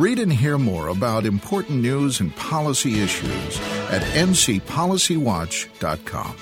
Read and hear more about important news and policy issues at ncpolicywatch.com.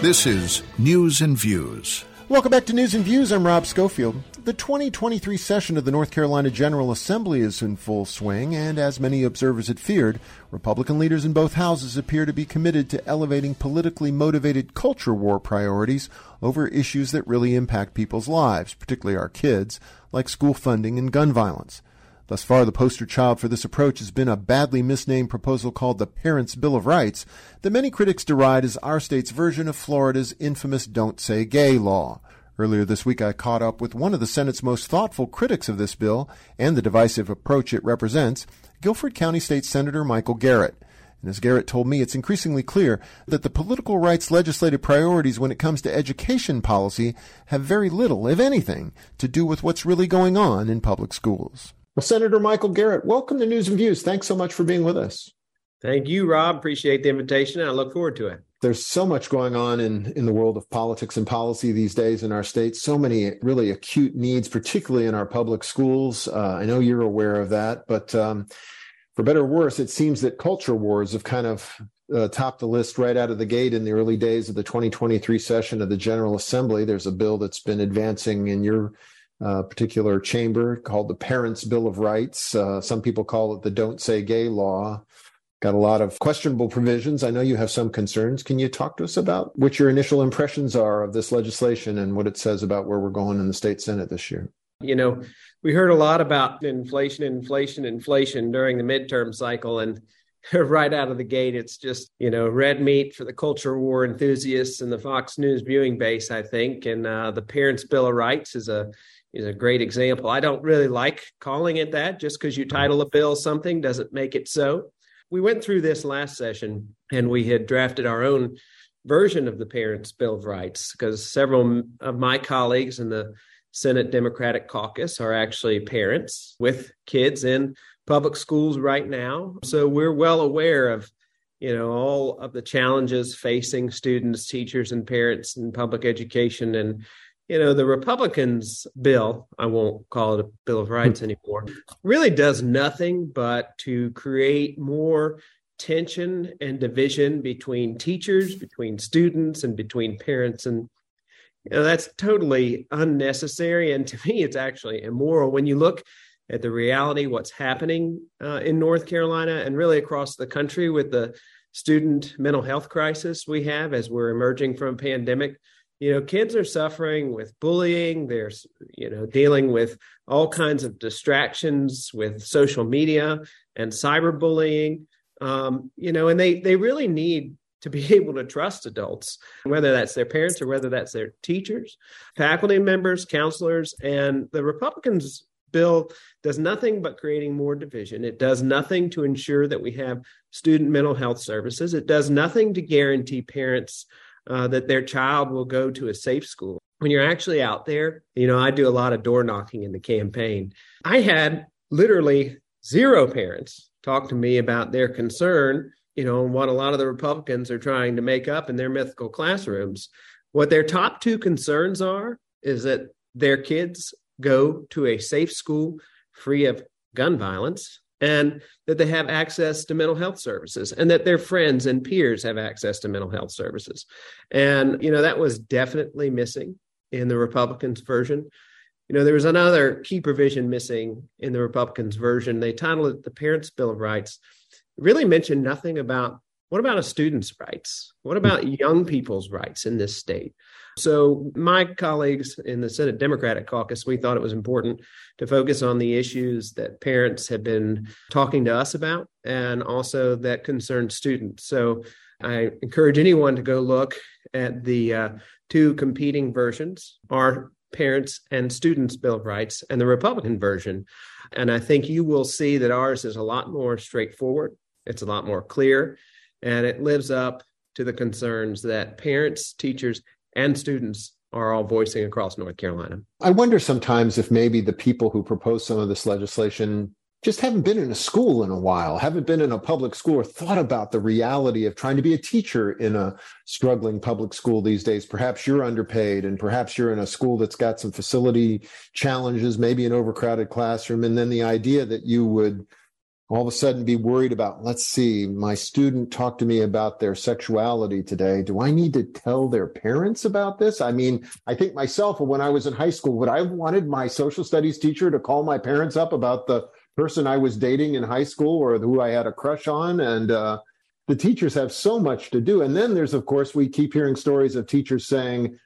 This is News and Views. Welcome back to News and Views. I'm Rob Schofield. The 2023 session of the North Carolina General Assembly is in full swing, and as many observers had feared, Republican leaders in both houses appear to be committed to elevating politically motivated culture war priorities over issues that really impact people's lives, particularly our kids, like school funding and gun violence. Thus far, the poster child for this approach has been a badly misnamed proposal called the Parents' Bill of Rights that many critics deride as our state's version of Florida's infamous Don't Say Gay law. Earlier this week, I caught up with one of the Senate's most thoughtful critics of this bill and the divisive approach it represents, Guilford County State Senator Michael Garrett. And as Garrett told me, it's increasingly clear that the political rights legislative priorities when it comes to education policy have very little, if anything, to do with what's really going on in public schools. Well, Senator Michael Garrett, welcome to News and Views. Thanks so much for being with us. Thank you, Rob. Appreciate the invitation, I look forward to it. There's so much going on in, in the world of politics and policy these days in our state. So many really acute needs, particularly in our public schools. Uh, I know you're aware of that, but um, for better or worse, it seems that culture wars have kind of uh, topped the list right out of the gate in the early days of the 2023 session of the General Assembly. There's a bill that's been advancing in your uh, particular chamber called the Parents' Bill of Rights. Uh, some people call it the Don't Say Gay law. Got a lot of questionable provisions. I know you have some concerns. Can you talk to us about what your initial impressions are of this legislation and what it says about where we're going in the state Senate this year? You know, we heard a lot about inflation, inflation, inflation during the midterm cycle. And right out of the gate, it's just, you know, red meat for the culture war enthusiasts and the Fox News viewing base, I think. And uh, the Parents' Bill of Rights is a is a great example. I don't really like calling it that. Just because you title a bill something doesn't make it so. We went through this last session and we had drafted our own version of the Parents' Bill of Rights because several of my colleagues in the Senate Democratic Caucus are actually parents with kids in public schools right now. So we're well aware of you know all of the challenges facing students teachers and parents in public education and you know, the Republicans' bill, I won't call it a Bill of Rights anymore, really does nothing but to create more tension and division between teachers, between students, and between parents. And you know, that's totally unnecessary. And to me, it's actually immoral when you look at the reality, what's happening uh, in North Carolina and really across the country with the student mental health crisis we have as we're emerging from a pandemic you know kids are suffering with bullying. They're you know dealing with all kinds of distractions with social media and cyberbullying. Um, you know and they they really need to be able to trust adults whether that's their parents or whether that's their teachers faculty members counselors and the republicans bill does nothing but creating more division. It does nothing to ensure that we have student mental health services. It does nothing to guarantee parents uh, that their child will go to a safe school. When you're actually out there, you know, I do a lot of door knocking in the campaign. I had literally zero parents talk to me about their concern, you know, what a lot of the Republicans are trying to make up in their mythical classrooms. What their top two concerns are is that their kids go to a safe school free of gun violence and that they have access to mental health services and that their friends and peers have access to mental health services. And, you know, that was definitely missing in the Republicans' version. You know, there was another key provision missing in the Republicans' version. They titled it the Parents' Bill of Rights. It really mentioned nothing about what about a student's rights? What about young people's rights in this state? So, my colleagues in the Senate Democratic caucus, we thought it was important to focus on the issues that parents have been talking to us about and also that concern students. So, I encourage anyone to go look at the uh, two competing versions our parents and students bill of rights and the republican version and i think you will see that ours is a lot more straightforward it's a lot more clear and it lives up to the concerns that parents teachers and students are all voicing across North Carolina. I wonder sometimes if maybe the people who propose some of this legislation just haven't been in a school in a while, haven't been in a public school or thought about the reality of trying to be a teacher in a struggling public school these days. Perhaps you're underpaid and perhaps you're in a school that's got some facility challenges, maybe an overcrowded classroom. And then the idea that you would all of a sudden be worried about, let's see, my student talked to me about their sexuality today. Do I need to tell their parents about this? I mean, I think myself, when I was in high school, would I have wanted my social studies teacher to call my parents up about the person I was dating in high school or who I had a crush on? And, uh, the teachers have so much to do. And then there's, of course, we keep hearing stories of teachers saying,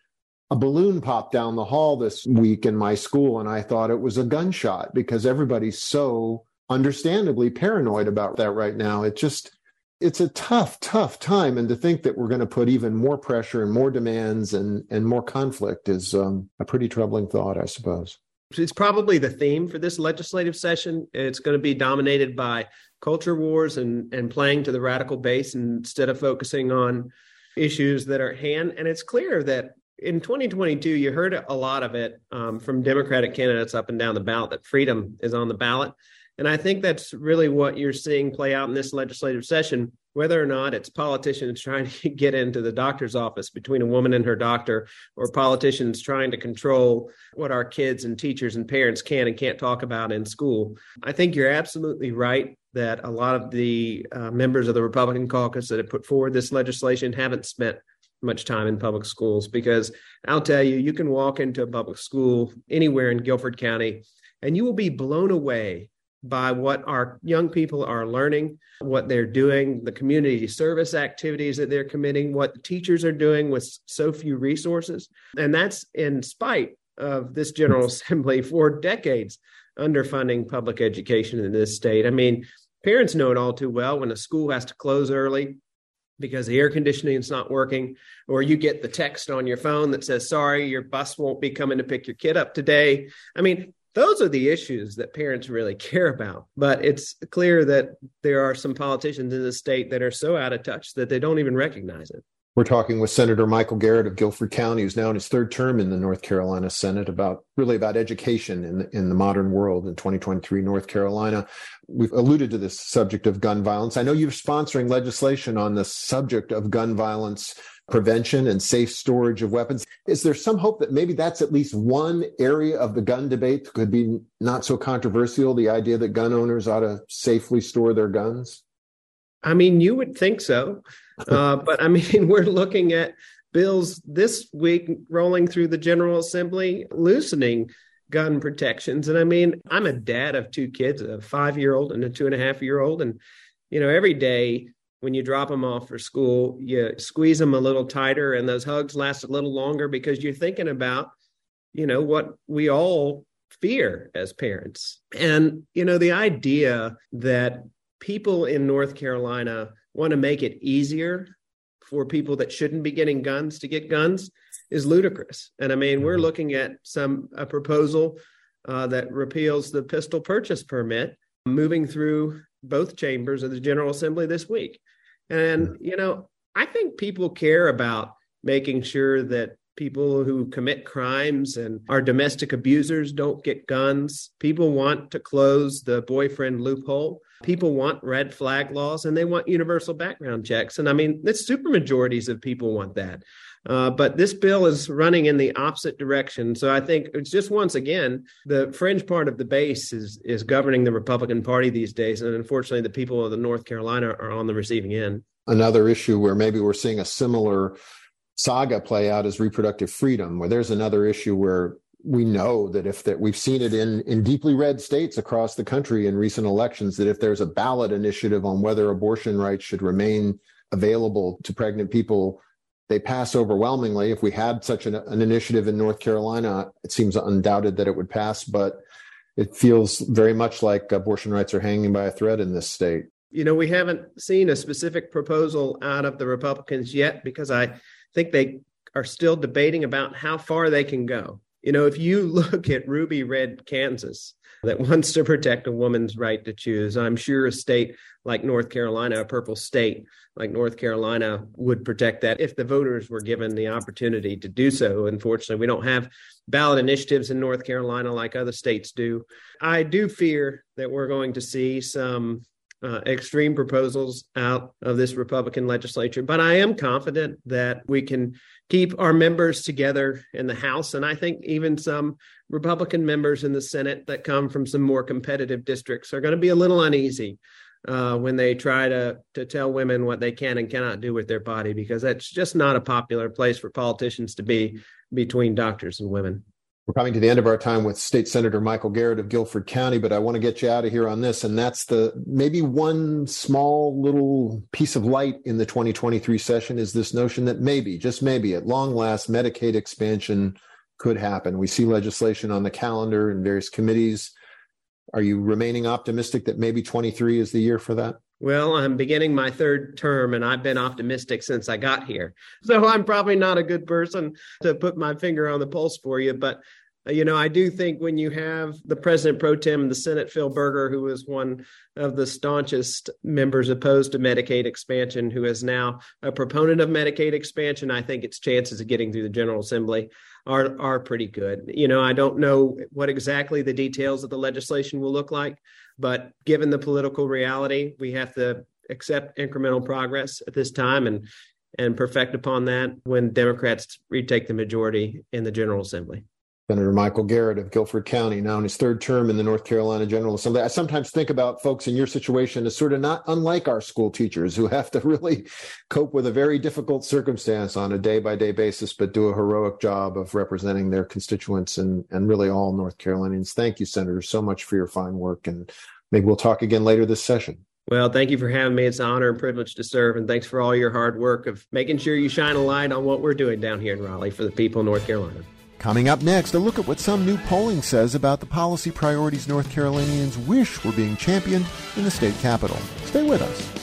a balloon popped down the hall this week in my school, and I thought it was a gunshot because everybody's so understandably paranoid about that right now. It just, it's a tough, tough time. And to think that we're going to put even more pressure and more demands and, and more conflict is um, a pretty troubling thought, I suppose. It's probably the theme for this legislative session. It's going to be dominated by culture wars and, and playing to the radical base instead of focusing on issues that are at hand. And it's clear that in 2022, you heard a lot of it um, from Democratic candidates up and down the ballot that freedom is on the ballot. And I think that's really what you're seeing play out in this legislative session, whether or not it's politicians trying to get into the doctor's office between a woman and her doctor, or politicians trying to control what our kids and teachers and parents can and can't talk about in school. I think you're absolutely right that a lot of the uh, members of the Republican caucus that have put forward this legislation haven't spent much time in public schools because I'll tell you, you can walk into a public school anywhere in Guilford County and you will be blown away by what our young people are learning, what they're doing, the community service activities that they're committing, what the teachers are doing with so few resources. And that's in spite of this General Assembly for decades underfunding public education in this state. I mean, parents know it all too well when a school has to close early because the air conditioning is not working, or you get the text on your phone that says, sorry, your bus won't be coming to pick your kid up today. I mean, those are the issues that parents really care about. But it's clear that there are some politicians in the state that are so out of touch that they don't even recognize it. We're talking with Senator Michael Garrett of Guilford County, who's now in his third term in the North Carolina Senate, about really about education in the, in the modern world in 2023 North Carolina. We've alluded to this subject of gun violence. I know you're sponsoring legislation on the subject of gun violence prevention and safe storage of weapons. Is there some hope that maybe that's at least one area of the gun debate that could be not so controversial? The idea that gun owners ought to safely store their guns? I mean, you would think so. Uh, but I mean, we're looking at bills this week rolling through the General Assembly, loosening gun protections. And I mean, I'm a dad of two kids, a five year old and a two and a half year old. And, you know, every day when you drop them off for school, you squeeze them a little tighter and those hugs last a little longer because you're thinking about, you know, what we all fear as parents. And, you know, the idea that people in North Carolina want to make it easier for people that shouldn't be getting guns to get guns is ludicrous. And I mean, we're mm-hmm. looking at some a proposal uh, that repeals the pistol purchase permit moving through both chambers of the General Assembly this week. And, you know, I think people care about making sure that people who commit crimes and are domestic abusers don't get guns. People want to close the boyfriend loophole. People want red flag laws and they want universal background checks. And I mean, the super majorities of people want that. Uh, but this bill is running in the opposite direction. So I think it's just once again the fringe part of the base is is governing the Republican Party these days, and unfortunately, the people of the North Carolina are on the receiving end. Another issue where maybe we're seeing a similar saga play out is reproductive freedom, where there's another issue where we know that if that we've seen it in in deeply red states across the country in recent elections that if there's a ballot initiative on whether abortion rights should remain available to pregnant people they pass overwhelmingly. If we had such an, an, initiative in North Carolina, it seems undoubted that it would pass, but it feels very much like abortion rights are hanging by a thread in this state. You know, we haven't seen a specific proposal out of the Republicans yet because I think they are still debating about how far they can go. You know, if you look at Ruby Red, Kansas, that wants to protect a woman's right to choose, I'm sure a state like North Carolina, a purple state like North Carolina, would protect that if the voters were given the opportunity to do so. Unfortunately, we don't have ballot initiatives in North Carolina like other states do. I do fear that we're going to see some uh, extreme proposals out of this Republican legislature. But I am confident that we can keep our members together in the House. And I think even some Republican members in the Senate that come from some more competitive districts are going to be a little uneasy uh, when they try to to tell women what they can and cannot do with their body, because that's just not a popular place for politicians to be between doctors and women. We're coming to the end of our time with State Senator Michael Garrett of Guilford County, but I want to get you out of here on this. And that's the maybe one small little piece of light in the 2023 session is this notion that maybe, just maybe, at long last, Medicaid expansion could happen. We see legislation on the calendar in various committees. Are you remaining optimistic that maybe 23 is the year for that? Well, I'm beginning my third term and I've been optimistic since I got here. So I'm probably not a good person to put my finger on the pulse for you. But, Uh, you know, I do think when you have the president pro tem, the Senate, Phil Berger, who was one of the staunchest members opposed to Medicaid expansion, who is now a proponent of Medicaid expansion, I think its chances of getting through the General Assembly are are pretty good. You know, I don't know what exactly the details of the legislation will look like, but given the political reality, we have to accept incremental progress at this time and and perfect upon that when Democrats retake the majority in the General Assembly. Senator Michael Garrett of Guilford County, now in his third term in the North Carolina General Assembly. I sometimes think about folks in your situation as sort of not unlike our school teachers who have to really cope with a very difficult circumstance on a day by day basis, but do a heroic job of representing their constituents and, and really all North Carolinians. Thank you, Senator, so much for your fine work. And maybe we'll talk again later this session. Well, thank you for having me. It's an honor and privilege to serve. And thanks for all your hard work of making sure you shine a light on what we're doing down here in Raleigh for the people of North Carolina. Coming up next, a look at what some new polling says about the policy priorities North Carolinians wish were being championed in the state capital. Stay with us.